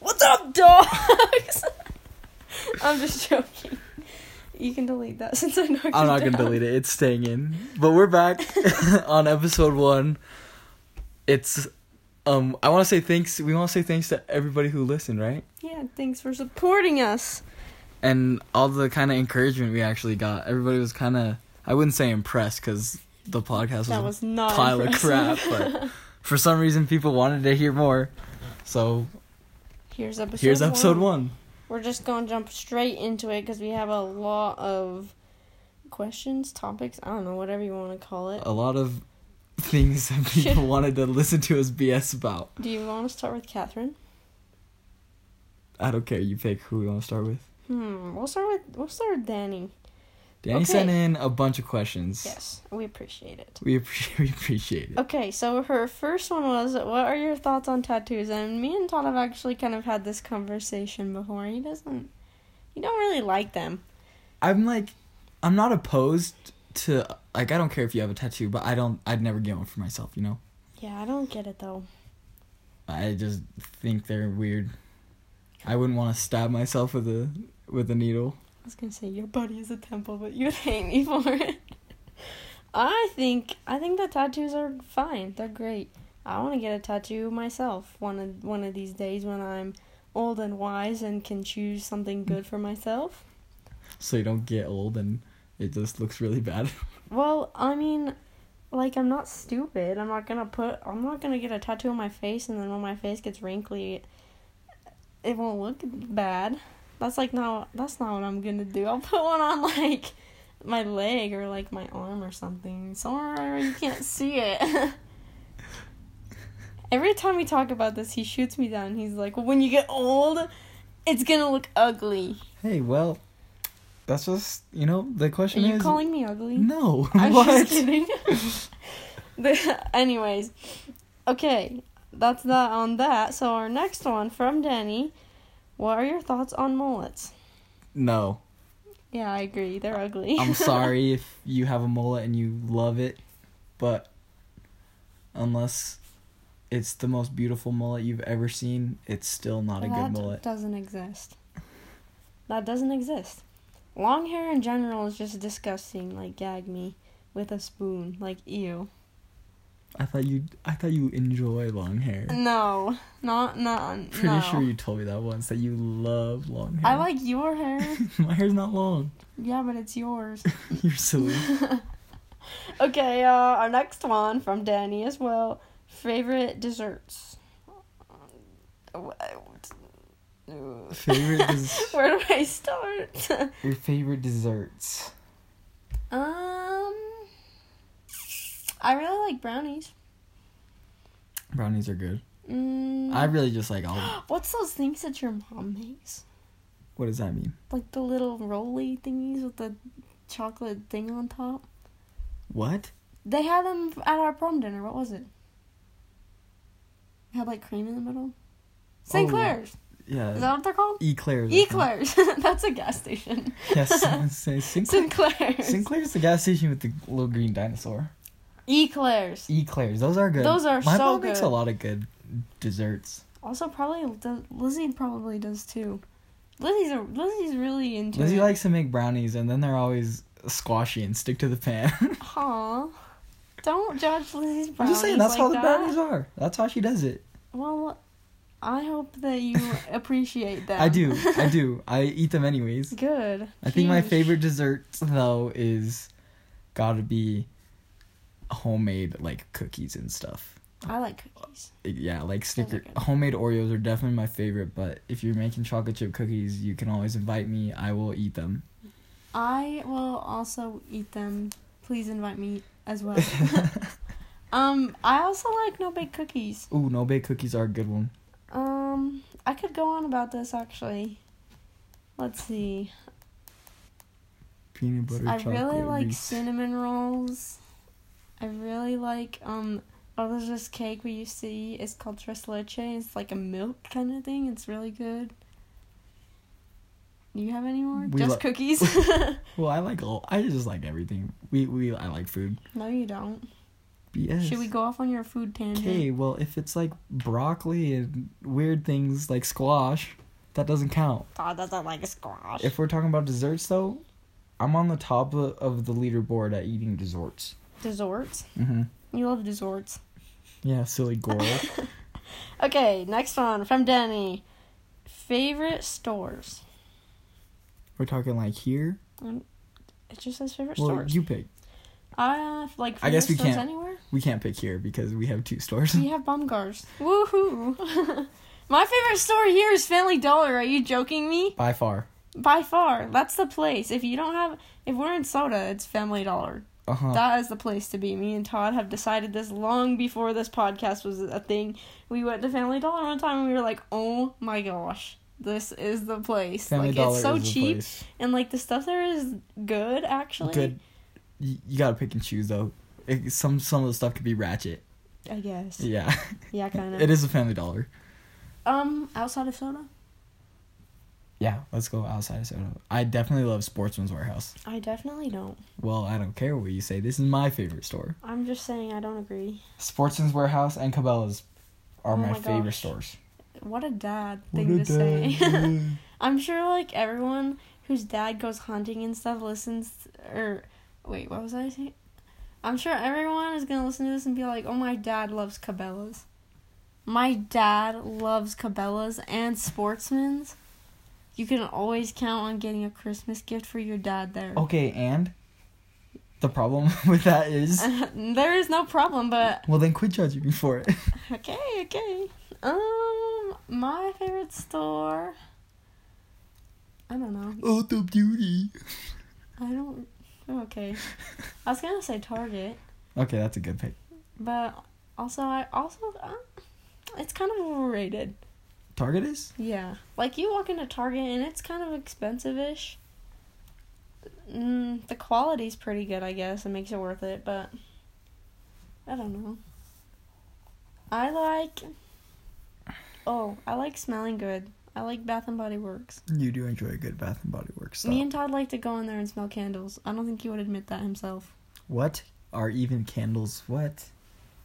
What's up, dogs? I'm just joking. You can delete that since I know. I'm not gonna delete it. It's staying in. But we're back on episode one. It's um I wanna say thanks we wanna say thanks to everybody who listened, right? Yeah, thanks for supporting us. And all the kind of encouragement we actually got. Everybody was kinda I wouldn't say impressed because the podcast was, That was not a pile of crap, but for some reason people wanted to hear more. So Here's episode. here's episode one. one. We're just gonna jump straight into it because we have a lot of questions, topics. I don't know, whatever you want to call it. A lot of things that people wanted to listen to us BS about. Do you want to start with Catherine? I don't care. You pick who we want to start with. Hmm. We'll start with we'll start with Danny. Danny Okay. sent in a bunch of questions. Yes, we appreciate it. We appreciate, we appreciate it. Okay, so her first one was, "What are your thoughts on tattoos?" And me and Todd have actually kind of had this conversation before. He doesn't, he don't really like them. I'm like, I'm not opposed to like. I don't care if you have a tattoo, but I don't. I'd never get one for myself. You know. Yeah, I don't get it though. I just think they're weird. I wouldn't want to stab myself with a with a needle. I was gonna say your body is a temple, but you'd hate me for it. I think I think that tattoos are fine. They're great. I want to get a tattoo myself one of one of these days when I'm old and wise and can choose something good for myself. So you don't get old and it just looks really bad. Well, I mean, like I'm not stupid. I'm not gonna put. I'm not gonna get a tattoo on my face, and then when my face gets wrinkly, it won't look bad. That's like not. That's not what I'm gonna do. I'll put one on like my leg or like my arm or something, somewhere you can't see it. Every time we talk about this, he shoots me down. He's like, well, "When you get old, it's gonna look ugly." hey, well, that's just you know the question Are you is calling me ugly? no. I'm just kidding. the, anyways, okay, that's that on that. So our next one from Danny. What are your thoughts on mullets? No. Yeah, I agree. They're ugly. I'm sorry if you have a mullet and you love it, but unless it's the most beautiful mullet you've ever seen, it's still not a good mullet. doesn't exist. That doesn't exist. Long hair in general is just disgusting. Like gag me with a spoon. Like ew. I thought you I thought you enjoy long hair. No, not not. Pretty no. sure you told me that once that you love long hair. I like your hair. My hair's not long. yeah, but it's yours. You're silly. okay, uh, our next one from Danny as well. Favorite desserts. Favorite des- Where do I start? Your favorite desserts. um, I really like brownies. Brownies are good. Mm, I really just like all. What's those things that your mom makes? What does that mean? Like the little roly thingies with the chocolate thing on top. What? They had them at our prom dinner. What was it? It had like cream in the middle. St. Oh, Clair's. Is that what they're called? Eclairs. Eclairs. That's a gas station. Yes. Sinclair. Sinclair's. Sinclair's the gas station with the little green dinosaur. Eclairs. Eclairs, those are good. Those are My so mom makes a lot of good desserts. Also, probably does, Lizzie probably does too. Lizzie's a, Lizzie's really into Lizzie it. likes to make brownies, and then they're always squashy and stick to the pan. Aw. Don't judge Lizzie's brownies. I'm just saying that's like how the that. brownies are. That's how she does it. Well, I hope that you appreciate that. I do. I do. I eat them anyways. Good. I think my favorite dessert though is gotta be homemade like cookies and stuff. I like cookies. Yeah, like Snicker homemade Oreos are definitely my favorite. But if you're making chocolate chip cookies, you can always invite me. I will eat them. I will also eat them. Please invite me as well. um, I also like no bake cookies. Ooh, no bake cookies are a good one. Um, I could go on about this actually. Let's see. Peanut butter I really like Reese. cinnamon rolls. I really like um oh there's this cake we used to eat. It's called tres leche. It's like a milk kind of thing. It's really good. You have any more? We Just li- cookies? Well, I like all. I just like everything. We we I like food. no, you don't. BS. Should we go off on your food tangent? Okay, well, if it's like broccoli and weird things like squash, that doesn't count. God doesn't like squash. If we're talking about desserts, though, I'm on the top of the leaderboard at eating desserts. Desserts? Mm-hmm. You love desserts. Yeah, silly girl. Okay, next one from Danny. Favorite stores. we're talking like here. It just says favorite Well, stores. you pick. Uh, like I guess we stores can't. anywhere. We can't pick here because we have two stores. We have Bumgars. Woohoo! My favorite store here is Family Dollar. Are you joking me? By far. By far, that's the place. If you don't have, if we're in soda, it's Family Dollar. Uh huh. That is the place to be. Me and Todd have decided this long before this podcast was a thing. We went to Family Dollar one time and we were like, "Oh my gosh, this is the place!" Family like Dollar it's so cheap and like the stuff there is good actually. Good. You, you gotta pick and choose though. It, some some of the stuff could be ratchet. I guess. Yeah. Yeah, kind of. it is a Family Dollar. Um, outside of soda, Yeah, let's go outside of soda. I definitely love Sportsman's Warehouse. I definitely don't. Well, I don't care what you say. This is my favorite store. I'm just saying I don't agree. Sportsman's Warehouse and Cabela's are Oh my, my favorite stores. What a dad thing to say. I'm sure like everyone whose dad goes hunting and stuff listens or wait, what was I saying? I'm sure everyone is gonna listen to this and be like, "Oh, my dad loves Cabela's." My dad loves Cabela's and Sportsman's. You can always count on getting a Christmas gift for your dad there. okay, and the problem with that is, there is no problem, but well, then quit judging me for it. okay, okay. Um, my favorite store. I don't know. oh, the beauty. I don't. Okay. I was gonna say Target, Okay, that's a good pick. but also I also uh, it's kind of overrated. Target is. Yeah, like you walk into Target and it's kind of expensive-ish. Mm, the quality's pretty good, I guess. It makes it worth it, but I don't know. I like. Oh, I like smelling good. I like Bath and Body Works. You do enjoy a good Bath and Body Works. Me and Todd like to go in there and smell candles. I don't think he would admit that himself. what are even candles? What?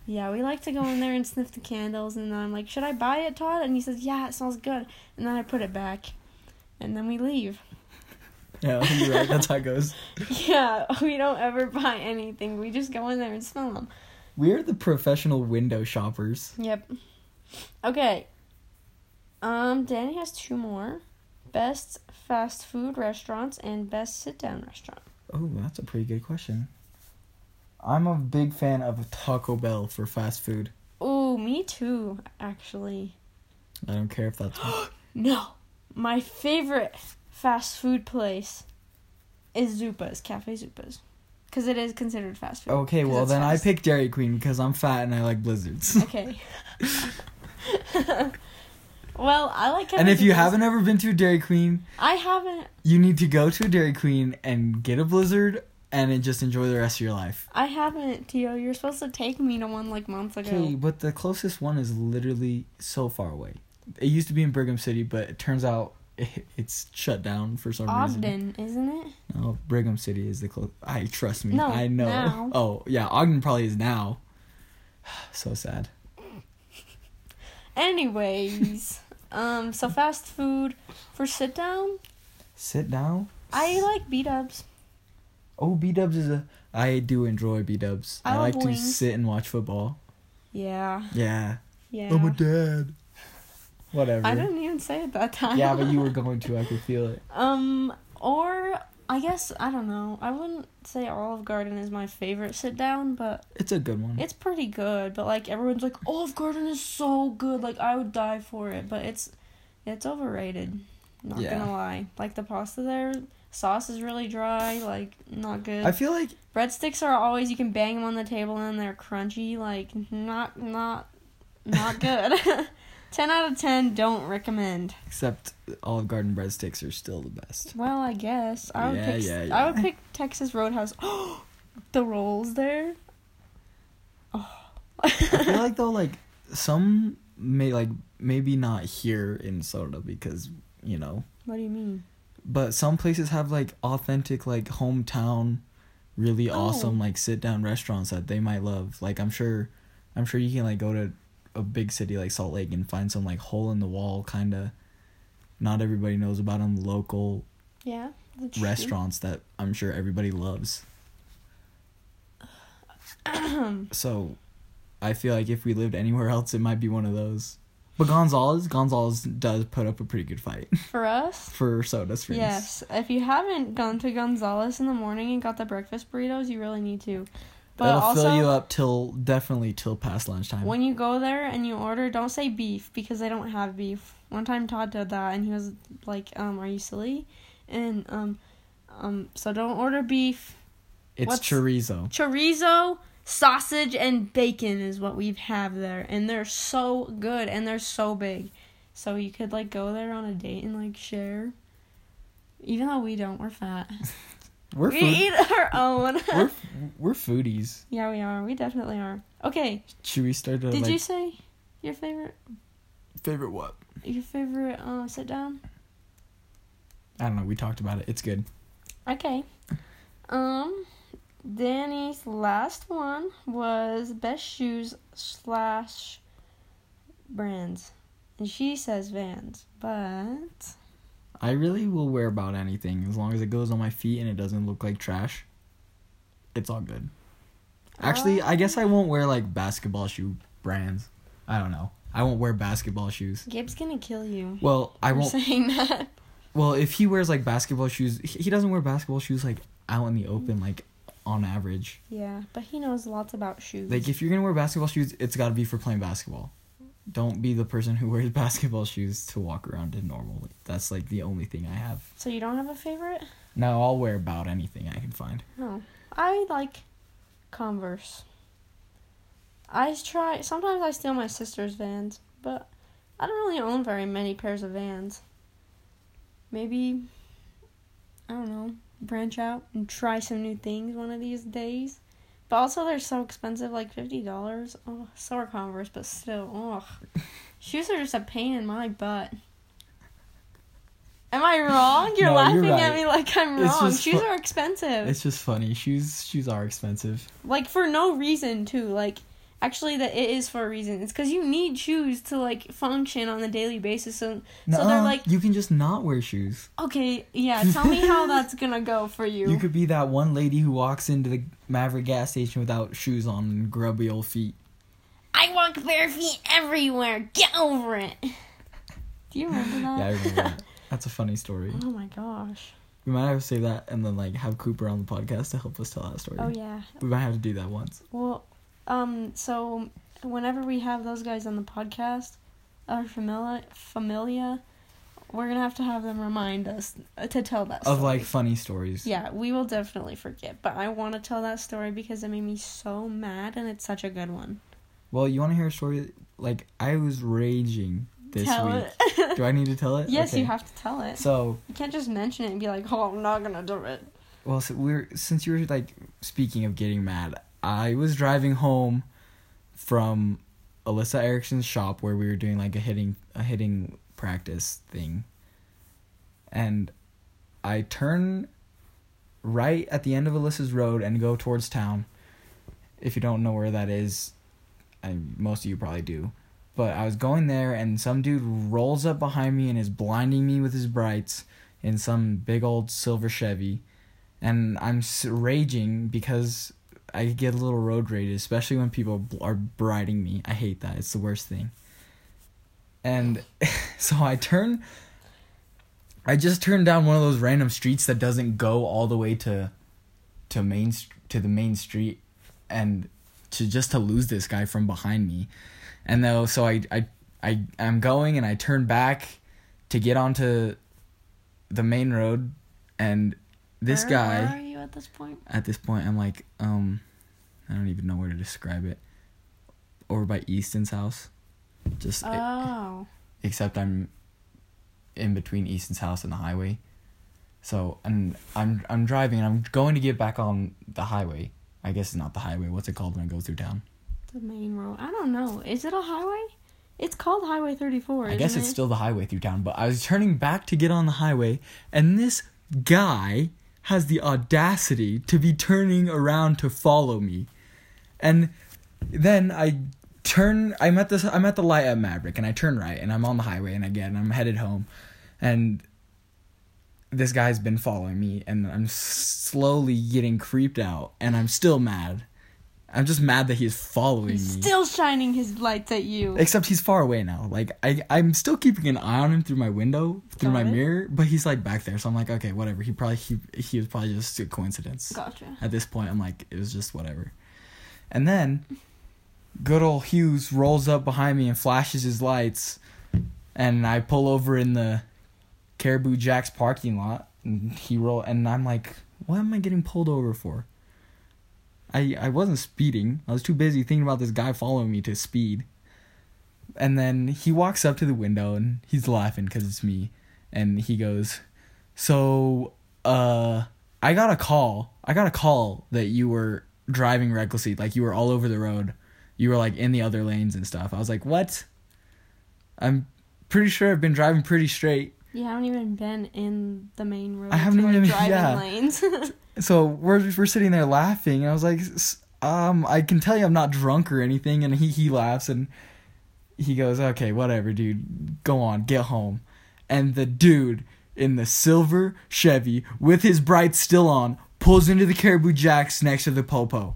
Yeah, we like to go in there and sniff the candles, and then I'm like, "Should I buy it, Todd?" And he says, "Yeah, it smells good." And then I put it back, and then we leave. Yeah, you're right. That's how it goes. Yeah, we don't ever buy anything. We just go in there and smell them. We're the professional window shoppers. Yep. Okay. Um, Danny has two more: best fast food restaurants and best sit down restaurant. Oh, that's a pretty good question. I'm a big fan of Taco Bell for fast food. Oh, me too, actually. I don't care if that's No, my favorite fast food place is Zupa's Cafe Zupa's, because it is considered fast food. Okay, Well, then I fast. pick Dairy Queen because I'm fat and I like blizzards. Okay. well, I like. Cafe and if you haven't ever been to a Dairy Queen, I haven't. you need to go to a Dairy Queen and get a blizzard and then just enjoy the rest of your life. I haven't, Tio. You're supposed to take me to one like months ago. Okay, but the closest one is literally so far away. It used to be in Brigham City, but it turns out it, it's shut down for some reason. Ogden, isn't it? No, Brigham City is the close. I trust me. No, I know. now. Oh yeah, Ogden probably is now. so sad. Anyways, um, so fast food for sit down. Sit down. I like B Dubs. Oh, B Dubs is a. I do enjoy B Dubs. I I, love like to wings. sit and watch football. Yeah, Yeah. yeah. I'm a dad. Whatever. I didn't even say it that time. yeah, but you were going to. I could feel it. Um, or I guess I don't know. I wouldn't say Olive Garden is my favorite sit down, but It's a good one. it's pretty good. But like everyone's like, Olive Garden is so good. Like I would die for it, but it's it's overrated. Not Yeah. gonna lie. Like the pasta there, sauce is really dry. Like not good. I feel like Breadsticks are always you can bang them on the table and they're crunchy. Like not not not good. ten out of ten. Don't recommend. except Olive Garden breadsticks are still the best. Well, I guess I would Yeah, pick. yeah, yeah. I would pick Texas Roadhouse. Oh, the rolls there. Oh. I feel like though, like some may like maybe not here in soda because you know, What do you mean? But some places have like authentic like hometown really Oh. awesome like sit down restaurants that they might love. Like I'm sure I'm sure you can like go to a big city like Salt Lake and find some like hole in the wall kind of not everybody knows about them local Yeah. that's true. restaurants that I'm sure everybody loves. so I feel like if we lived anywhere else it might be one of those. But Gonzalez, Gonzalez does put up a pretty good fight For us. for Soda Springs. Yes. If you haven't gone to Gonzalez in the morning and got the breakfast burritos, you really need to. But That'll also, fill you up till definitely till past lunchtime. when you go there and you order, don't say beef because they don't have beef. One time Todd did that and he was like, um, "Are you silly?" And um, um, so don't order beef. it's what's- chorizo. Chorizo, sausage, and bacon is what we have there, and they're so good and they're so big. So you could like go there on a date and like share. Even though we don't, we're fat. We're we food, eat our own. we're we're foodies. yeah, we are. We definitely are. Okay, Should we start to did like you say your favorite? favorite what? Your favorite uh, sit down? I don't know. We talked about it. It's good. Okay. Um, Danny's last one was best shoes slash brands, and she says Vans, but I really will wear about anything as long as it goes on my feet and it doesn't look like trash. It's all good. Actually, uh, I guess I won't wear like basketball shoe brands. I don't know. I won't wear basketball shoes. Gabe's gonna kill you. Well, I won't. saying that. Well, if he wears like basketball shoes, he he doesn't wear basketball shoes like out in the open, like on average. Yeah, but he knows lots about shoes. Like if you're gonna wear basketball shoes, it's got to be for playing basketball. Don't be the person who wears basketball shoes to walk around in normal. That's like the only thing I have. so you don't have a favorite? No, I'll wear about anything I can find. No, I like Converse. I try. Sometimes I steal my sister's Vans, but I don't really own very many pairs of Vans. Maybe I don't know. Branch out and try some new things one of these days. But also, they're so expensive, like fifty dollars. Oh, so are Converse, but still, ugh. Shoes are just a pain in my butt. Am I wrong? You're No, laughing you're at me like I'm It's wrong. Shoes fu- are expensive. It's just funny. Shoes shoes are expensive. like for no reason too. Like actually, that it is for a reason. It's because you need shoes to like function on a daily basis. So so they're like you can just not wear shoes. okay, yeah. Tell me how that's gonna go for you. You could be that one lady who walks into the Maverick gas station without shoes on and grubby old feet. I walk bare feet everywhere. Get over it. Do you remember that? Yeah, I remember that. That's a funny story. oh my gosh. We might have to say that and then like have Cooper on the podcast to help us tell that story. Oh yeah. We might have to do that once. Well, um. So whenever we have those guys on the podcast, our familia, familia, we're gonna have to have them remind us to tell that story. Of like funny stories. Yeah, we will definitely forget, but I want to tell that story because it made me so mad and it's such a good one. Well, you want to hear a story? Like I was raging this tell week. Do I need to tell it? yes, Okay. you have to tell it. So, you can't just mention it and be like, "Oh, I'm not gonna do it." well, so we're since you were like speaking of getting mad, I was driving home from Alyssa Erickson's shop where we were doing like a hitting a hitting practice thing, and I turn right at the end of Alyssa's road and go towards town. If you don't know where that is, I, most of you probably do. But I was going there, and some dude rolls up behind me and is blinding me with his brights in some big old silver Chevy. And I'm raging because I get a little road rage, especially when people are briding me. I hate that. It's the worst thing. And so I turn. I just turned down one of those random streets that doesn't go all the way to, to main to the main street, and to just to lose this guy from behind me, and though so I I I I'm going and I turn back, to get onto, the main road, and this guy at this point? at this point I'm like, um, I don't even know where to describe it. Over by Easton's house. Just Oh, except I'm in between Easton's house and the highway. So and I'm I'm driving and I'm going to get back on the highway. I guess it's not the highway. What's it called when it goes through town? the main road. I don't know. Is it a highway? It's called Highway 34. I guess it's it? still the highway through town, but I was turning back to get on the highway and this guy has the audacity to be turning around to follow me. And then I turn I'm at this I'm at the light at Maverick and I turn right and I'm on the highway and again I'm headed home and this guy's been following me and I'm slowly getting creeped out and I'm still mad. I'm just mad that he's following He's me. still shining his lights at you. Except he's far away now. Like I, I'm still keeping an eye on him through my window, through Got my it. mirror, but he's like back there. So I'm like, okay, whatever. He probably he he was probably just a coincidence. Gotcha. At this point, I'm like, it was just whatever. And then, good old Hughes rolls up behind me and flashes his lights, and I pull over in the Caribou Jack's parking lot, and he roll, and I'm like, what am I getting pulled over for? I I wasn't speeding. I was too busy thinking about this guy following me to speed. And then he walks up to the window and he's laughing because it's me, and he goes, "So, uh, I got a call. I got a call that you were driving recklessly, like you were all over the road. You were like in the other lanes and stuff." I was like, "What?" I'm pretty sure I've been driving pretty straight. You haven't even been in the main road. I haven't like, even- driving yeah. lanes. so we're we're sitting there laughing and I was like "S- um I can tell you I'm not drunk or anything and he he laughs and he goes okay whatever dude go on get home and the dude in the silver Chevy with his brights still on pulls into the Caribou Jacks next to the Popo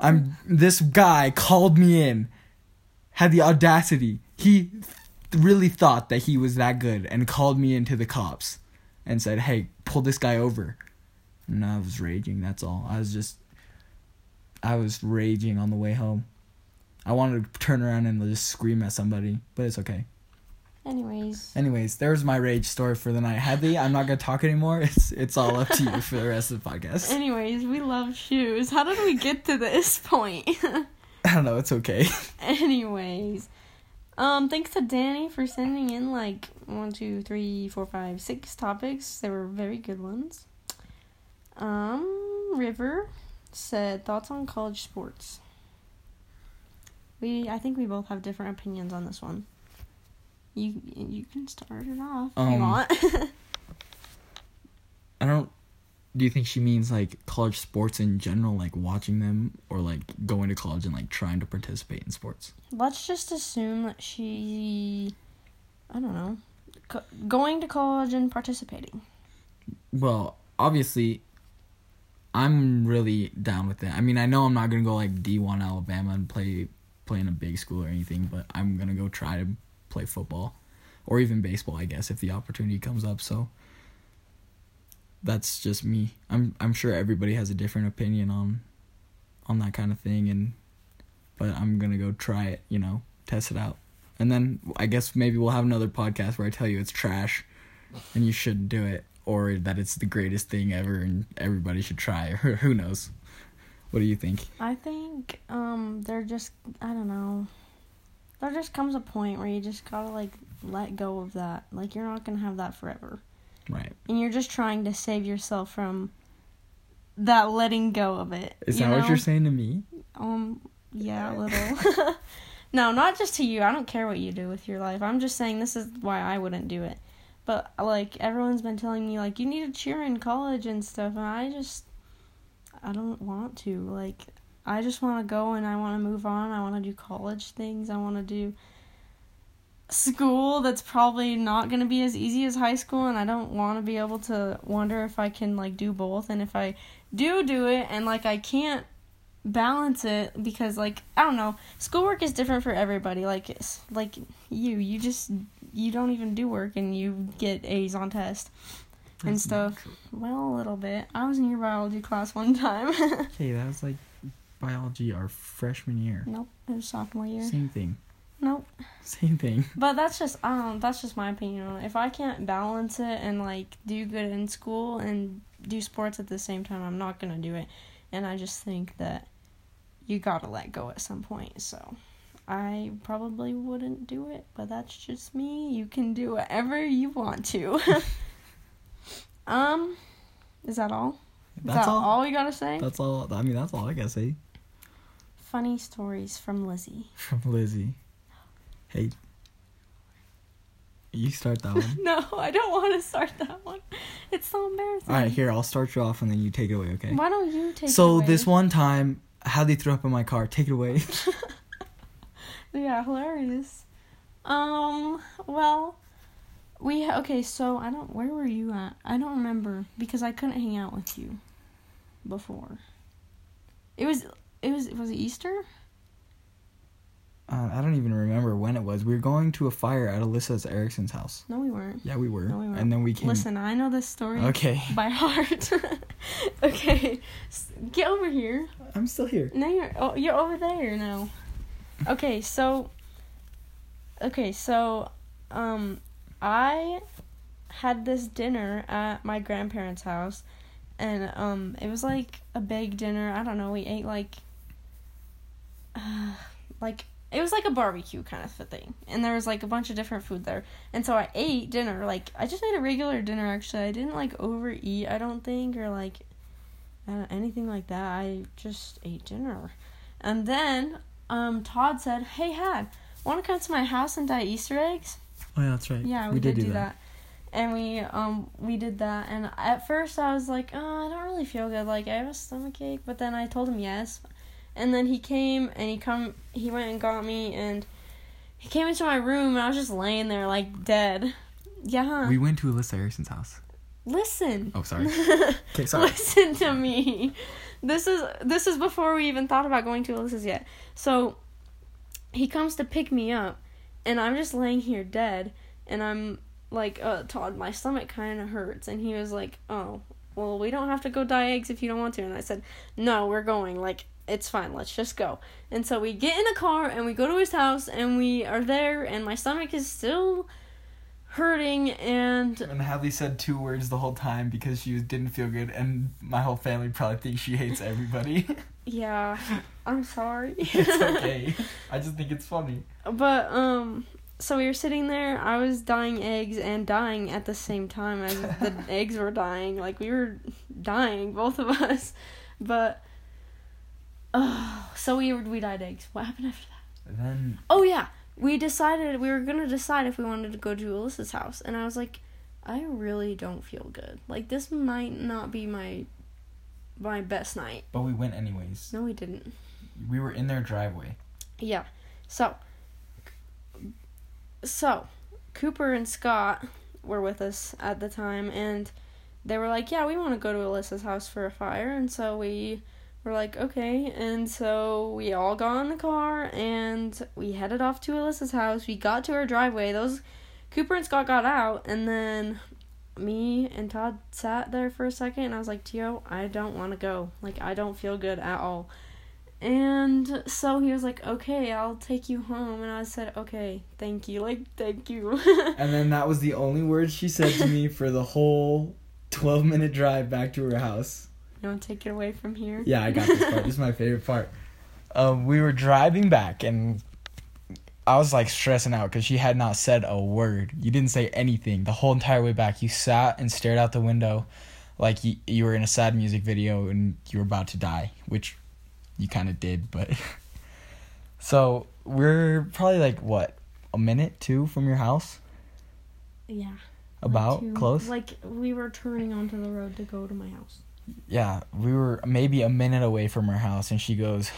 I'm this guy called me in had the audacity he really thought that he was that good and called me into the cops and said hey pull this guy over and I was raging, that's all. I was just I was raging on the way home. I wanted to turn around and just scream at somebody, but it's okay. Anyways, Anyways, there's my rage story for the night. Hadley, I'm not gonna talk anymore. It's it's all up to you for the rest of the podcast. anyways, we love shoes. How did we get to this point? I don't know, it's okay. anyways, um, thanks to Danny for sending in like one, two, three, four, five, six topics. They were very good ones. Um, River said thoughts on college sports. We, I think we both have different opinions on this one. You, you can start it off if you Um, want. Do you think she means like college sports in general, like watching them, or like going to college and like trying to participate in sports? Let's just assume that she, I don't know, co- going to college and participating. Well, obviously, I'm really down with it. I mean, I know I'm not gonna go like D1 Alabama and play play in a big school or anything, but I'm gonna go try to play football, or even baseball, I guess, if the opportunity comes up. So that's just me. I'm I'm sure everybody has a different opinion on on that kind of thing, and but I'm gonna go try it. You know, test it out, and then I guess maybe we'll have another podcast where I tell you it's trash, and you shouldn't do it, or that it's the greatest thing ever and everybody should try. Or who knows? What do you think? I think um there just I don't know. There just comes a point where you just gotta like let go of that. Like you're not gonna have that forever. Right. And you're just trying to save yourself from that letting go of it. Is that what you're saying to me? Um yeah, a little. no, not just to you. I don't care what you do with your life. I'm just saying this is why I wouldn't do it. But like everyone's been telling me like you need to cheer in college and stuff and I just I don't want to. Like I just want to go and I want to move on. I want to do college things. I want to do school that's probably not going to be as easy as high school and I don't want to be able to wonder if I can like do both. And if I do do it and like I can't balance it because like I don't know schoolwork is different for everybody. Like like you you just you don't even do work and you get A's on test and stuff. well a little bit. I was in your biology class one time. Okay, that was like biology our freshman year. nope it was sophomore year. Same thing. Nope Same thing. but that's just I that's just my opinion on it if I can't balance it and like do good in school and do sports at the same time I'm not gonna do it and I just think that you gotta let go at some point so I probably wouldn't do it, but that's just me. You can do whatever you want to. um, is that all? Is That's that all. all we gotta say? That's all. I mean, that's all I gotta say Funny stories from Lizzie. from Lizzie. Hey, You start that one. No, I don't want to start that one. It's so embarrassing. All right, here I'll start you off and then you take it away. Okay. Why don't you take it So this one time, how Hadley threw up in my car. Take it away. Yeah, hilarious. Um, well, we okay. So I don't. Where were you at? I don't remember because I couldn't hang out with you before. It was. It was. Was it Easter? Uh, I don't even remember when it was. We were going to a fire at Alyssa's Erickson's house. No, we weren't. Yeah, we were. No, we weren't. and then we came. Listen, I know this story Okay. by heart. okay, get over here. I'm still here. No, you're oh, you're over there now. Okay, so okay, so um I had this dinner at my grandparents' house and um it was like a big dinner. I don't know, we ate like uh, like it was like a barbecue kind of thing. And there was like a bunch of different food there. And so I ate dinner. Like I just ate a regular dinner actually. I didn't like overeat, I don't think, or like anything like that. I just ate dinner. And then um, Todd said, "Hey, Had, want to come to my house and dye Easter eggs?" Oh yeah, that's right. Yeah, we, did, do that. And we um we did that. And at first I was like, "Oh, I don't really feel good. Like I have a stomach ache." But then I told him yes. And then he came and he come he went and got me and he came into my room and I was just laying there like dead. Yeah. We went to Alyssa Erickson's house. Listen. Oh, sorry. Okay, sorry. Listen to me. This is this is before we even thought about going to Alyssa's yet. So he comes to pick me up and I'm just laying here dead and I'm like, uh, Todd, my stomach kind of hurts. And he was like, oh, well, we don't have to go dye eggs if you don't want to. And I said, no, we're going. Like, it's fine. Let's just go. And so we get in the car and we go to his house and we are there and my stomach is still hurting and And Hadley said two words the whole time because she didn't feel good, and my whole family probably thinks she hates everybody. yeah, I'm sorry. it's okay. I just think it's funny. But um so we were sitting there, I was dying eggs and dying at the same time as the eggs were dying. Like we were dying, both of us. But oh, so we we dyed eggs. What happened after that? Then Oh yeah, we decided we were gonna decide if we wanted to go to Alyssa's house, and I was like, I really don't feel good. Like this might not be my my best night. but we went anyways. No, we didn't. We were in their driveway. Yeah. So so Cooper and Scott were with us at the time and they were like, "Yeah, we want to go to Alyssa's house for a fire." And so we were like, "Okay." And so we all got in the car and we headed off to Alyssa's house. We got to her driveway. Those Cooper and Scott got out and then me and Todd sat there for a second and I was like, "Tio, I don't want to go. Like I don't feel good at all." And so he was like, "Okay, I'll take you home." And I said, "Okay, thank you. Like, thank you." And then that was the only word she said to me for the whole 12 minute drive back to her house. You want to take it away from here? Yeah, I got this part. this is my favorite part. Um, we were driving back, and I was like stressing out because she had not said a word. You didn't say anything the whole entire way back. You sat and stared out the window like you, you were in a sad music video and you were about to die, which you kind of did, but. so we're probably like, what, a minute, two from your house? Yeah. About Like two- close? Like we were turning onto the road to go to my house. Yeah, we were maybe a minute away from her house, and she goes,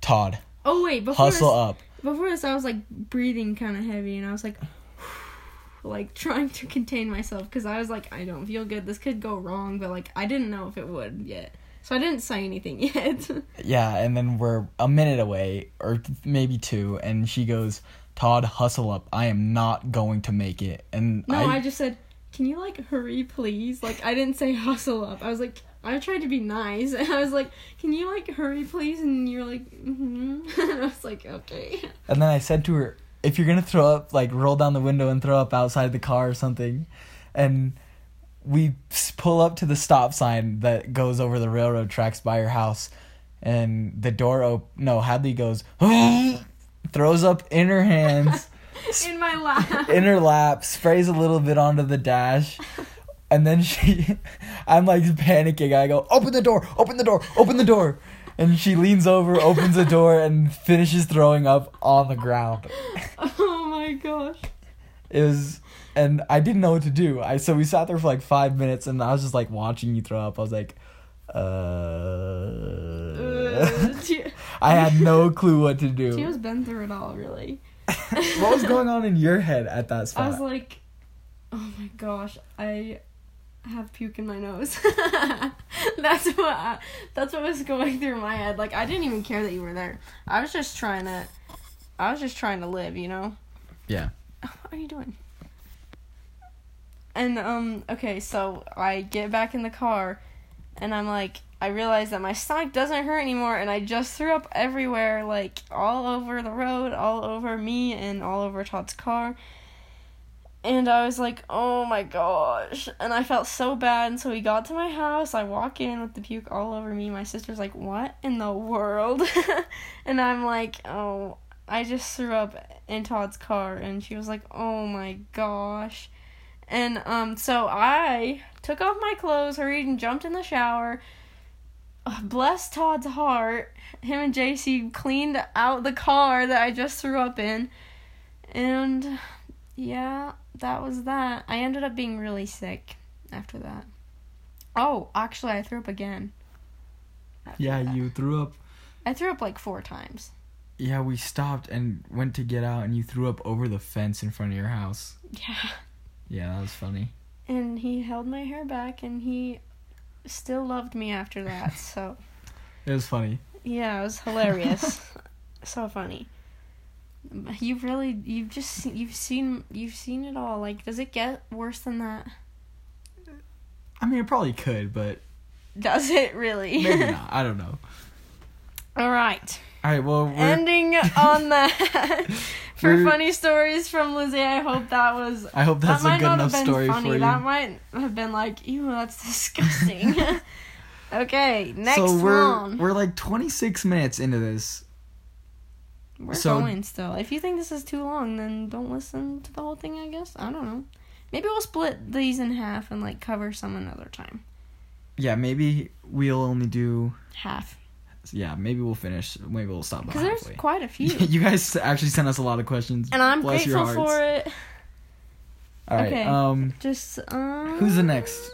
Todd, Oh wait, before hustle this, up. before this, I was like breathing kind of heavy, and I was like, like trying to contain myself because I was like, I don't feel good. This could go wrong, but like I didn't know if it would yet, so I didn't say anything yet. Yeah, and then we're a minute away, or maybe two, and she goes, Todd, hustle up. I am not going to make it. And no, I, I just said, can you like hurry, please? Like I didn't say hustle up. I was like. I tried to be nice, and I was like, "Can you like hurry, please?" And you're like, "Mm-hmm." and I was like, "Okay." and then I said to her, if you're gonna throw up, like roll down the window and throw up outside the car or something. And we pull up to the stop sign that goes over the railroad tracks by her house, and the door op- No, Hadley goes, throws up in her hands. In my lap. in her lap, sprays a little bit onto the dash, and then she, I'm like panicking. I go, open the door, open the door, open the door. And she leans over, opens the door, and finishes throwing up on the ground. oh my gosh. It was, and I didn't know what to do. I so we sat there for like five minutes, and I was just like watching you throw up. I was like, uh. Tia- I had no clue what to do. She has been through it all, really. what was going on in your head at that spot? I was like, oh my gosh, I have puke in my nose. that's what I, that's what was going through my head. Like I didn't even care that you were there. I was just trying to, I was just trying to live, you know. yeah. What are you doing? And um, okay, so I get back in the car, and I'm like, I realized that my stomach doesn't hurt anymore, and I just threw up everywhere, like all over the road, all over me, and all over Todd's car. And I was like, oh my gosh. And I felt so bad. And so we got to my house. I walk in with the puke all over me. My sister's like, what in the world? and I'm like, oh, I just threw up in Todd's car. And she was like, oh my gosh. And um, so I took off my clothes, hurried and jumped in the shower. Bless Todd's heart. Him and JC cleaned out the car that I just threw up in. And yeah, that was that. I ended up being really sick after that. Oh, actually, I threw up again. Yeah, that. you threw up. I threw up like four times. Yeah, we stopped and went to get out, and you threw up over the fence in front of your house. Yeah. Yeah, that was funny. And he held my hair back and he still loved me after that. So, It was funny. yeah, it was hilarious. so funny. You've really you've just you've seen you've seen it all. Like does it get worse than that? I mean, it probably could, but Does it really? maybe not. I don't know. all right. All right, well, we're, Ending on that. For funny stories from Lizzie, I hope that was I hope that's that a good enough story funny. for you. That might have been like, ew, that's disgusting. okay, next so we're one. we're like 26 minutes into this. We're so- going still. If you think this is too long, then don't listen to the whole thing, I guess. I don't know. Maybe we'll split these in half and like cover some another time. Yeah, maybe we'll only do. Half. Yeah, maybe we'll finish. Maybe we'll stop Because there's quite a few. you guys actually sent us a lot of questions. and I'm Bless grateful for it. All right. okay. Um, Just, um. who's the next?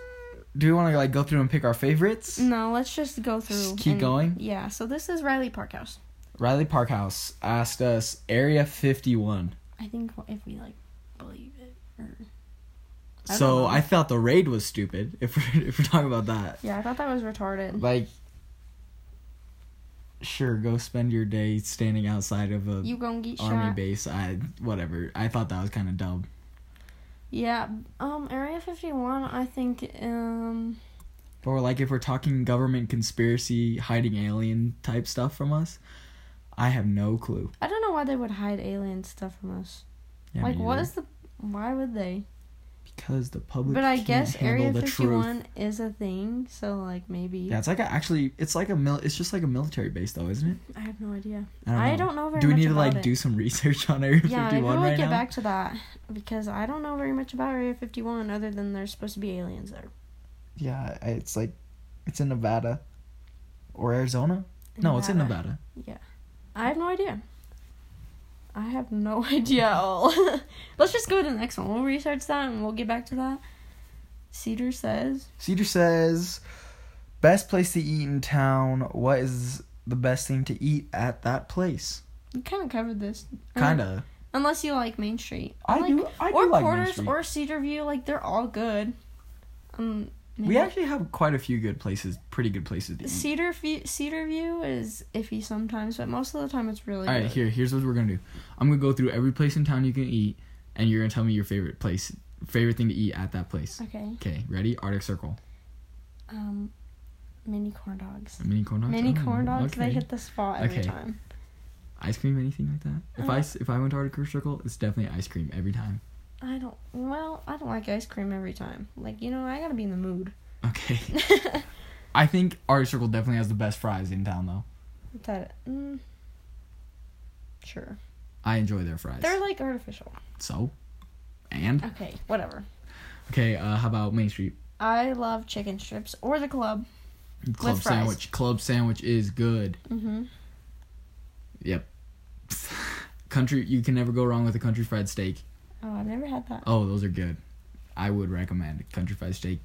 Do we want to like go through and pick our favorites? No, let's just go through. Just keep and- going? Yeah, so this is Riley Parkhouse. Riley Parkhouse asked us Area 51. I think if we like believe it or I so. I thought the raid was stupid. If we're if we're talking about that, yeah, I thought that was retarded. like, sure, go spend your day standing outside of a You gonna get army shot? base. I whatever. I thought that was kind of dumb. Yeah, um, Area Fifty One. I think um, Or like if we're talking government conspiracy, hiding alien type stuff from us, I have no clue. I don't know why they would hide alien stuff from us. Yeah, like, what is the? Why would they? Because the public. But I guess Area Fifty. One is a thing, so like maybe. Yeah, it's like a, actually, it's like a mil. It's just like a military base, though, isn't it? I have no idea. I don't know. I don't know very Do we need to like it. do some research on Area Yeah, Fifty One right get now? back to that because I don't know very much about Area Fifty One other than there's supposed to be aliens there. Yeah, it's like, it's in Nevada, or Arizona. No, it's in Nevada. Yeah, I have no idea. I have no idea at all. Let's just go to the next one. We'll research that and we'll get back to that. Cedar says, Cedar says, best place to eat in town. What is the best thing to eat at that place? you kind of covered this. Uh, Kinda. Unless you like Main Street. I like, do. I do or like Main Porter's Street. or Cedar View. Like, they're all good. Um, We actually have quite a few good places, pretty good places to eat. Cedar View, Cedar View is iffy sometimes, but most of the time it's really All right, good. here, here's what we're gonna do. I'm gonna go through every place in town you can eat, and you're gonna tell me your favorite place, favorite thing to eat at that place. Okay. Okay, ready? Arctic Circle. Um, mini corn dogs. Mini corn dogs. Mini Oh, corn dogs. They hit the spot every Okay. time. Ice cream, anything like that? If I Uh, s- if I went to Arctic Circle, it's definitely ice cream every time. I don't. Well, I don't like ice cream every time. Like you know, I gotta be in the mood. Okay. I think Art Circle definitely has the best fries in town, though. that. Mm, sure. I enjoy their fries. They're like artificial. so, and Okay, whatever. okay, uh, how about Main Street I love chicken strips or the club. Club With fries. Sandwich? Club Sandwich is good. Mm-hmm. Yep. country, you can never go wrong with a country fried steak. Oh, I've never had that. Oh, those are good. I would recommend country fried steak,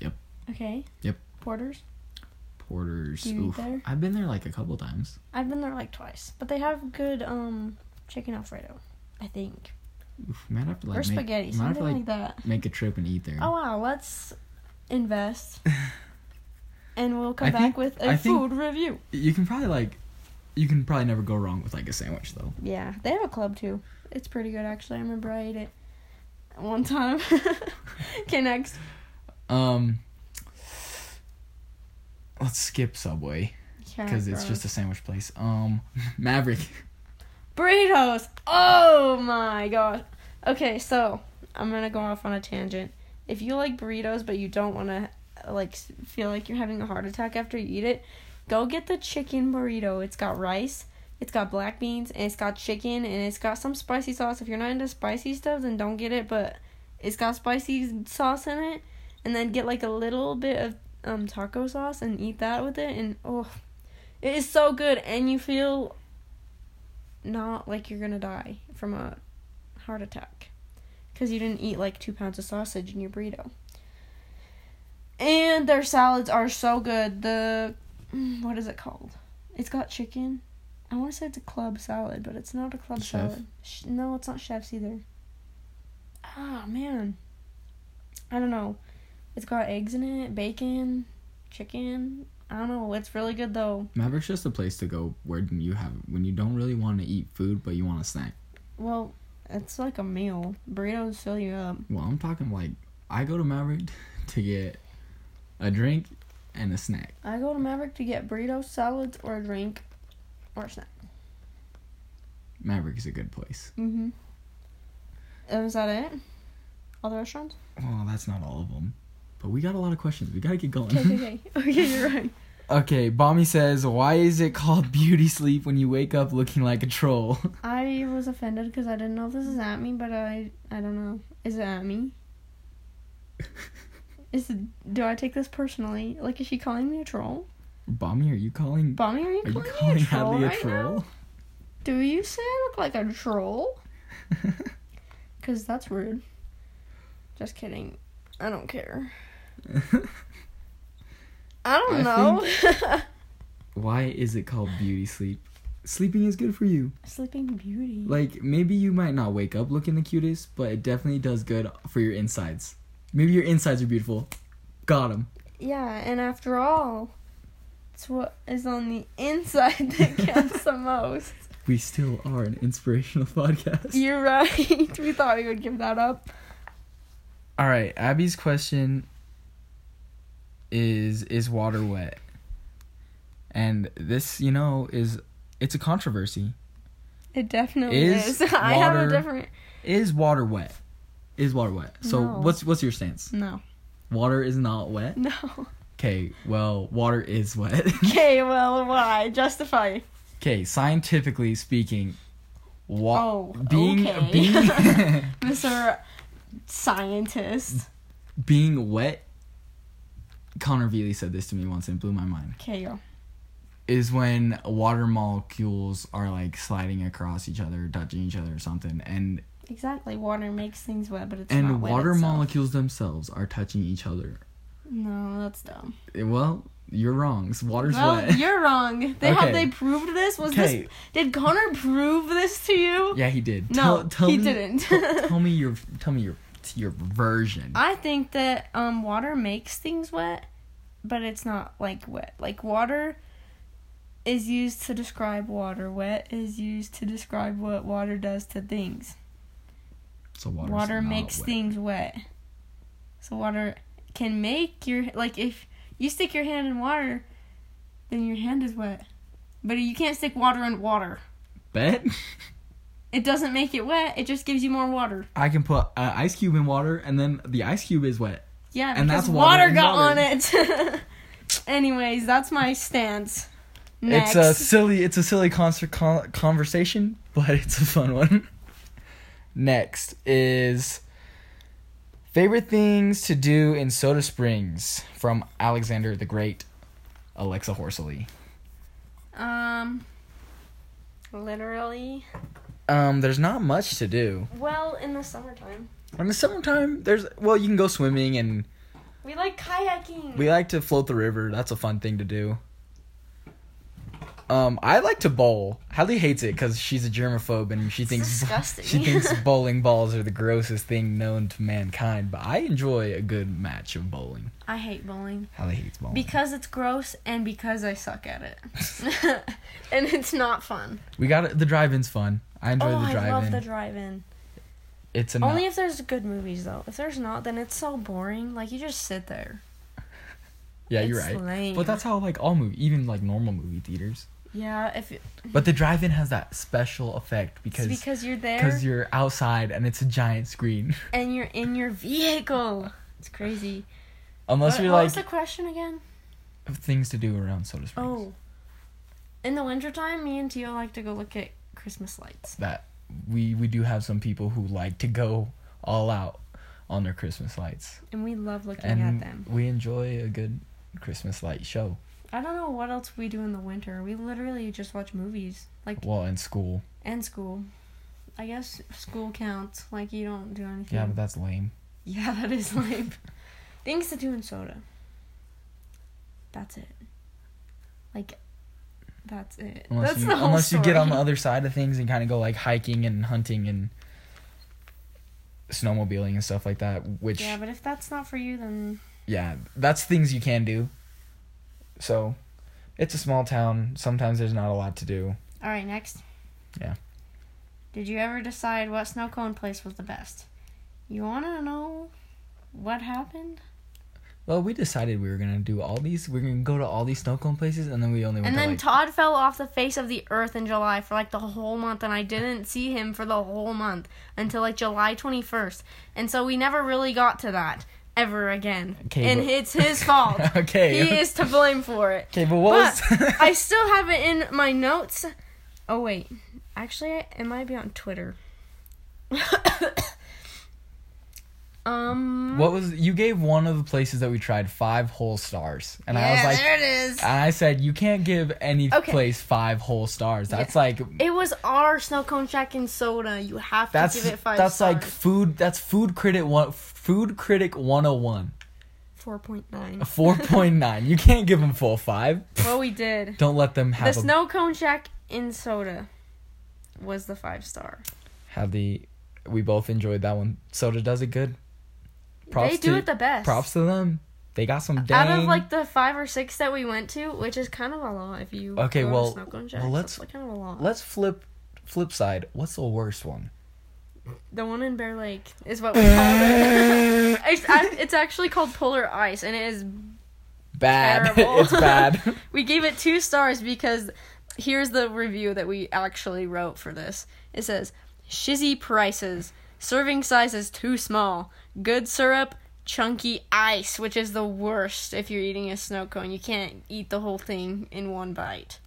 Yep. Okay. Yep. Porters. porters. Do you eat there? I've been there like a couple times. I've been there like twice, but they have good um chicken alfredo. I think Oof, might have to like or make, spaghetti, something to, like, that. make a trip and eat there. Oh wow, let's invest, and we'll come I back think- with a I food review. You can probably like, you can probably never go wrong with like a sandwich though. Yeah, they have a club too. It's pretty good actually. I remember I ate it one time. okay, next. Um, let's skip Subway Yeah, because it's just a sandwich place. Um, Maverik. burritos. Oh my gosh. Okay, so I'm gonna go off on a tangent. If you like burritos but you don't want to like feel like you're having a heart attack after you eat it, go get the chicken burrito. It's got rice, it's got black beans, and it's got chicken, and it's got some spicy sauce. If you're not into spicy stuff, then don't get it. But it's got spicy sauce in it, and then get like a little bit of um taco sauce and eat that with it, and oh, it is so good, and you feel not like you're gonna die from a heart attack because you didn't eat like two pounds of sausage in your burrito. And their salads are so good. The mm, what is it called? It's got chicken. I want to say it's a club salad, but it's not a club Chef? salad. Sh- no, it's not chef's either. Ah man, I don't know. It's got eggs in it, bacon, chicken. I don't know. It's really good though. Maverik's just a place to go where you have when you don't really want to eat food but you want a snack. Well, it's like a meal. Burritos fill you up. Well, I'm talking like I go to Maverik to get a drink and a snack. I go to Maverik to get burritos, salads, or a drink, or a snack. Maverik is a good place. Mm-hmm. Is that it? All the restaurants? Well, that's not all of them, but we got a lot of questions. We gotta get going. Okay, okay, okay. Okay, you're right. Okay, Bommy says, why is it called beauty sleep when you wake up looking like a troll? I was offended because I didn't know if this is at me, but I I don't know. Is it at me? Is it, do I take this personally? Like, is she calling me a troll? Bommy, are you calling? Bommy, are you Are calling, you calling a troll Hadley a right troll? now? Do you say I look like a troll? Because that's rude. Just kidding. I don't care. I don't I know. why is it called beauty sleep? Sleeping is good for you. Sleeping Beauty. Like maybe you might not wake up looking the cutest, but it definitely does good for your insides. Maybe your insides are beautiful. Got him. yeah, and after all, it's what is on the inside that counts the most. We still are an inspirational podcast. You're right. we thought we would give that up. All right, Abby's question is is water wet? And this, you know, is it's a controversy. It definitely Is is. I have a water- different. Is water wet? Is water wet? So No. what's what's your stance? No. Water is not wet. No. Okay, well, water is wet. Okay, well, why? Justify. okay, scientifically speaking, wa- Oh, being okay. being Mr. Scientist. being wet. Connor Veely said this to me once and it blew my mind. Okay, yo. Is when water molecules are like sliding across each other, touching each other, or something, and Exactly. Water makes things wet, but it's and water itself. molecules themselves are touching each other. No, that's dumb. Eh, Well, you're wrong. Water's well, wet. you're wrong. They Okay. have they proved this? Was Okay. this did Connor prove this to you? Yeah, he did. No, tell, tell he me, didn't. tell, tell me your tell me your your version. I think that um water makes things wet, but it's not like wet. Like water is used to describe water. Wet is used to describe what water does to things. so water makes wet. things wet. So water can make your like if you stick your hand in water, then your hand is wet. But you can't stick water in water. Bet It doesn't make it wet. It just gives you more water. I can put an ice cube in water, and then the ice cube is wet. Yeah, And that's water water, got water. on it. Anyways, that's my stance. Next. It's a silly. It's a silly concert con- conversation, but it's a fun one. Next is favorite things to do in Soda Springs from Alexander the Great, Alexa Horsley. um, literally. Um, there's not much to do. Well, in the summertime. In the summertime, there's well, you can go swimming and We like kayaking. we like to float the river. That's a fun thing to do. Um, I like to bowl. Hallie hates it because she's a germaphobe and she thinks disgusting. she thinks bowling balls are the grossest thing known to mankind. But I enjoy a good match of bowling. I hate bowling. Hallie hates bowling. Because it's gross and because I suck at it. and it's not fun. we got it. the drive-in's fun. I enjoy oh, the drive-in. I love the drive-in. it's a Only if there's good movies though. If there's not, then it's so boring. Like you just sit there. yeah, you're It's right. lame. But that's how like all movie, even like normal movie theaters. Yeah. If it, But the drive-in has that special effect because it's because you're there because you're outside and it's a giant screen. and you're in your vehicle. It's crazy. Unless what, you're what like was the question again? Of things to do around Soda Springs. Oh. In the wintertime, me and Tio like to go look at Christmas lights. That we we do have some people who like to go all out on their Christmas lights, And we love looking and at them. we enjoy a good Christmas light show. I don't know what else we do in the winter. We literally just watch movies. Like Well, in school, and school. I guess school counts. Like you don't do anything. yeah, but that's lame. Yeah, that is lame. Things to do in soda. That's it. Like, that's it. Unless that's you the whole unless you get on the other side of things and kind of go like hiking and hunting and snowmobiling and stuff like that. Which Yeah, but if that's not for you, then yeah, that's things you can do. So, it's a small town. Sometimes there's not a lot to do. all right. Next. Yeah. Did you ever decide what snow cone place was the best? You wanna know what happened? Well, we decided we were gonna do all these. We are gonna go to all these snow cone places, and then we only went And to then like. Todd fell off the face of the earth in July for like the whole month, and I didn't see him for the whole month until like July 21st. And so we never really got to that ever again. Okay, and but- it's his fault. okay. He is to blame for it. okay, but what But was? I still have it in my notes. Oh, wait. Actually, it might be on Twitter. um. what was? You gave one of the places that we tried five whole stars, and I was like, there it is. and I said you can't give any Okay. place five whole stars. That's like It was our snow cone shack and soda. You have that's to give it five that's stars. like food. That's food critic one. Food critic one hundred one. 4.9. Four point nine. You can't give them full five. well, we did. Don't let them The have a, snow cone shack in soda was the five star. have the. We both enjoyed that one. Soda does it good. They do to, it the best. Props to them. They got some dang. Out of like the five or six that we went to, which is kind of a lot if you Okay, well- cone well, let's- kind of a lot. Let's flip. Flip side. What's the worst one? The one in Bear Lake is what we call it. it's, it's actually called Polar Ice, and it is. Bad. It's bad. We gave it two stars because here's the review that we actually wrote for this. It says, "Shizzy prices, serving size is too small. Good syrup, chunky ice, which is the worst if you're eating a snow cone. You can't eat the whole thing in one bite."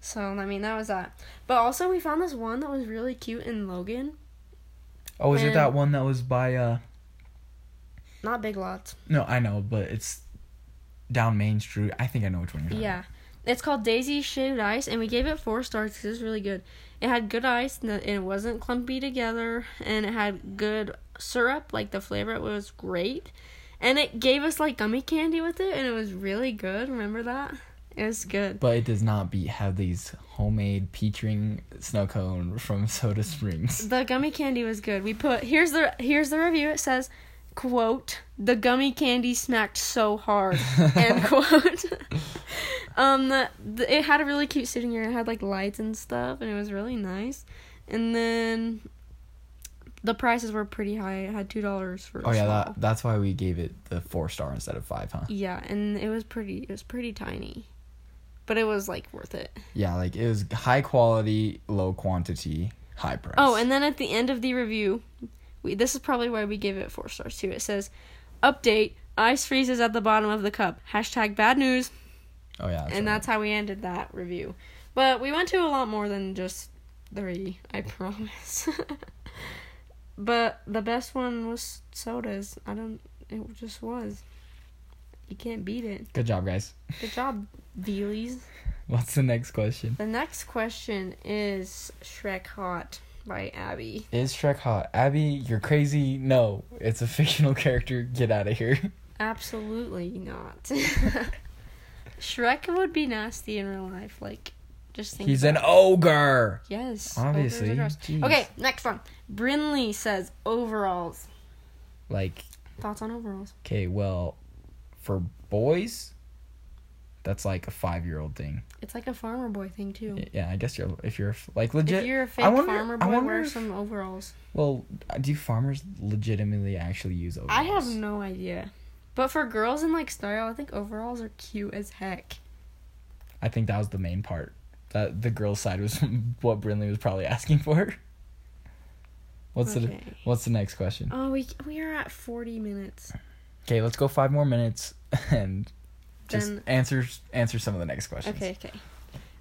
So I mean that was that. But also we found this one that was really cute in Logan. Oh, is it that one that was by uh? Not Big Lots. No, I know, but it's down Main Street. I think I know which one you're talking Yeah. It's called Daisy Shaved Ice, and we gave it four stars because it was really good. It had good ice, and it wasn't clumpy together, and it had good syrup. Like the flavor was great, and it gave us like gummy candy with it, and it was really good. Remember that? It was good. But it does not be have these homemade peach ring snow cone from Soda Springs. The gummy candy was good. We put here's the here's the review. It says, "quote The gummy candy smacked so hard." End quote. um, the, it had a really cute sitting area. It had like lights and stuff, and it was really nice. And then the prices were pretty high. It had two dollars for. Oh yeah, that that's why we gave it the four star instead of five, huh? Yeah, and it was pretty. It was pretty tiny, but it was like worth it. Yeah, like it was high quality, low quantity, high price. Oh, and then at the end of the review, we this is probably why we gave it four stars too. It says, "Update: Ice freezes at the bottom of the cup." Hashtag bad news, oh yeah, and right. that's how we ended that review. But we went to a lot more than just three. I promise. but the best one was sodas. I don't. It just was. You can't beat it. good job, guys. Good job, Veelies. What's the next question? The next question is Shrek Hot. by Abby. Is Shrek hot? Abby, you're crazy. No, it's a fictional character. Get out of here. Absolutely not. Shrek would be nasty in real life. Like, just think. He's an about ogre. yes. Obviously. ogres are gross. Jeez. Okay, next one. Brinley says overalls. Like, Thoughts on overalls? okay, well, for boys, that's like a five-year-old thing. It's like a farmer boy thing too. Yeah, I guess you're if you're like legit. If you're a fake I wonder- farmer I boy, wonder wear if- some overalls. Well, do farmers legitimately actually use overalls? I have no idea. But for girls in like style, I think overalls are cute as heck. I think that was the main part. That the girls' side was what Brinley was probably asking for. What's the What's the next question? Oh, we we are at forty minutes. Okay, let's go five more minutes and just Then- answer answer some of the next questions. Okay, okay.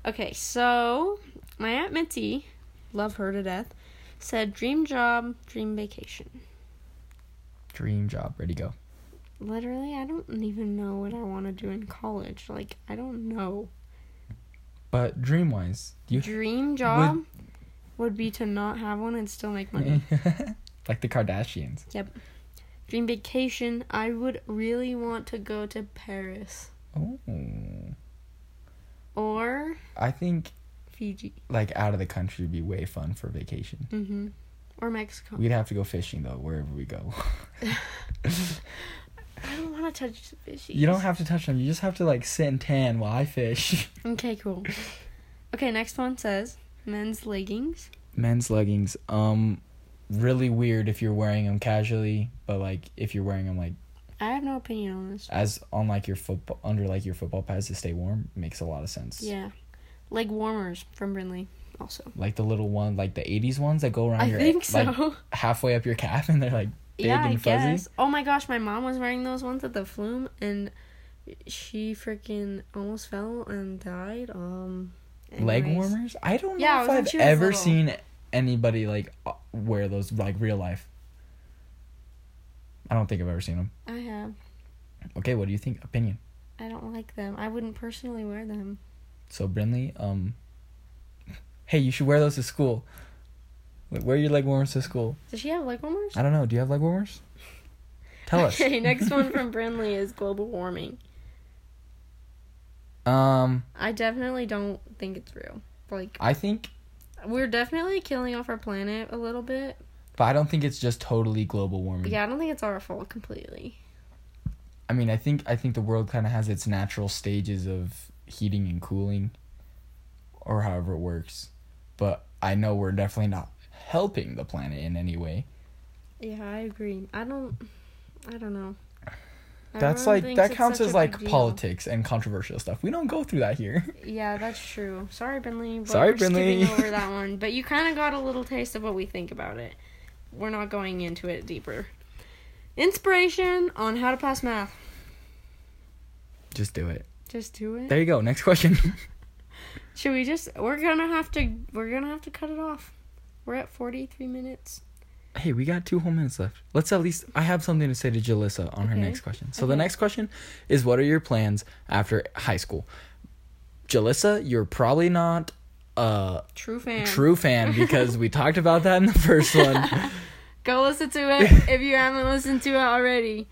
Okay, so my Aunt Mitzi, love her to death, said dream job, dream vacation. Dream job, ready go. Literally, I don't even know what I want to do in college. Like, I don't know. But dream wise, you Dream job would be to not have one and still make money. like the Kardashians? Yep. Dream vacation, I would really want to go to Paris Oh, or I think Fiji. like out of the country would be way fun for vacation. Mhm. Or Mexico. We'd have to go fishing though, wherever we go. I don't want to touch the fishies. you don't have to touch them. You just have to like sit and tan while I fish. Okay, cool. Okay, next one says men's leggings. Men's leggings, um, really weird if you're wearing them casually, but like if you're wearing them like I have no opinion on this. as on like your football under like your football pads to stay warm, makes a lot of sense. Yeah. Leg warmers from Brinley also. Like the little one, like the '80s ones that go around I your think so. like halfway up your calf, and they're like big yeah, I and fuzzy. guess. Oh my gosh, my mom was wearing those ones at the flume and she freaking almost fell and died. Um Leg warmers? I don't know Yeah, if I've ever little. seen anybody like uh, wear those like real life. I don't think I've ever seen them. I have. Okay, what do you think? Opinion. I don't like them. I wouldn't personally wear them. So Brinley, um, hey, you should wear those to school. Wait, Wear your leg warmers to school. Does she have leg warmers? I don't know. Do you have leg warmers? Tell us. Okay, next one from Brinley is global warming. Um, I definitely don't think it's real. Like I think, we're definitely killing off our planet a little bit. but I don't think it's just totally global warming. Yeah, I don't think it's our fault completely. I mean, I think I think the world kind of has its natural stages of heating and cooling, or however it works. But I know we're definitely not helping the planet in any way. Yeah, I agree. I don't. I don't know. That's Everyone like that counts as like politics and controversial stuff. We don't go through that here. Yeah, that's true. Sorry. But Sorry, we're Brinley. over that one. But you kind of got a little taste of what we think about it. We're not going into it deeper. Inspiration on how to pass math. Just do it. Just do it. There you go. Next question. Should we just? We're gonna have to. We're gonna have to cut it off. We're at forty-three minutes. hey, we got two whole minutes left. Let's at least. I have something to say to Jalissa on her next question. So the next question is, what are your plans after high school? Jalissa, you're probably not a True fan. true fan because we talked about that in the first one. Go listen to it if you haven't listened to it already.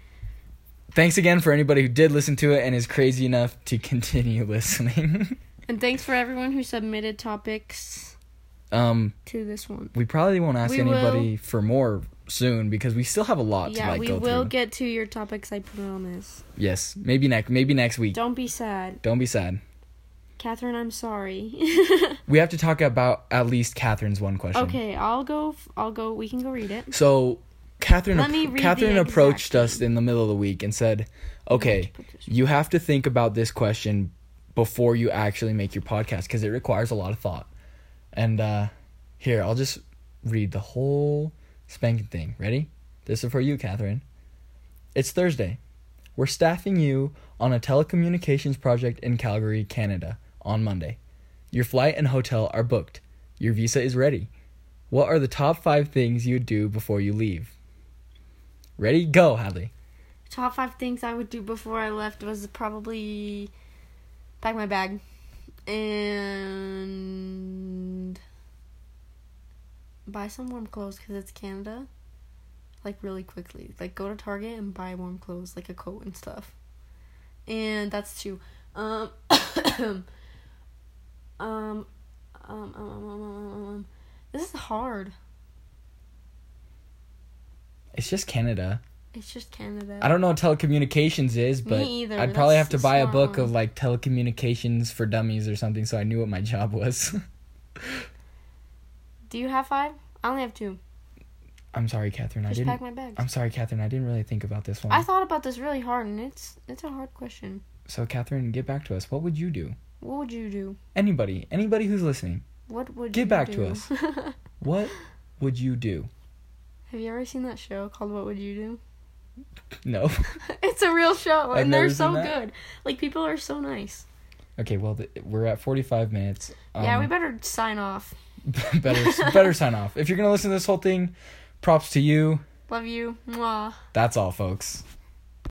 Thanks again for anybody who did listen to it and is crazy enough to continue listening. And thanks for everyone who submitted topics um, to this one. we probably won't ask We anybody for more soon because we still have a lot to Yeah, like we go will through. get to your topics I promise. yes, maybe next maybe next week. Don't be sad. Don't be sad. Catherine, I'm sorry. We have to talk about at least Catherine's one question. okay, I'll go. f- I'll go. We can go read it. So, Catherine, Let me read Catherine approached exact us in the middle of the week and said, "Okay, you have to think about this question before you actually make your podcast because it requires a lot of thought." And uh, here, I'll just read the whole spanking thing. Ready? This is for you, Catherine. It's Thursday. We're staffing you on a telecommunications project in Calgary, Canada, on Monday. Your flight and hotel are booked. Your visa is ready. What are the top five things you'd do before you leave? Ready? Go, Hadley. Top five things I would do before I left was probably pack my bag and buy some warm clothes because it's Canada. Like really quickly, like go to Target and buy warm clothes, like a coat and stuff. And that's two. Um, um, um, um, um, um, um, um, this is hard. It's just Canada. It's just Canada. I don't know what telecommunications is, but either, I'd probably have to buy a book one. of like telecommunications for dummies or something so I knew what my job was. Do you have five? I only have two. I'm sorry, Catherine. I Just didn't. pack my bags. I'm sorry, Catherine. I didn't really think about this one. I thought about this really hard, and it's it's a hard question. so, Catherine, get back to us. What would you do? What would you do? Anybody, anybody who's listening, What would Get back to us. what would you do? have you ever seen that show called What Would You Do? No. It's a real show, I've and they're so good. Like people are so nice. okay, well, th- we're at 45 minutes. yeah, we Um, better sign off. better better sign off. If you're gonna listen to this whole thing, props to you. Love you. Mwah. That's all, folks.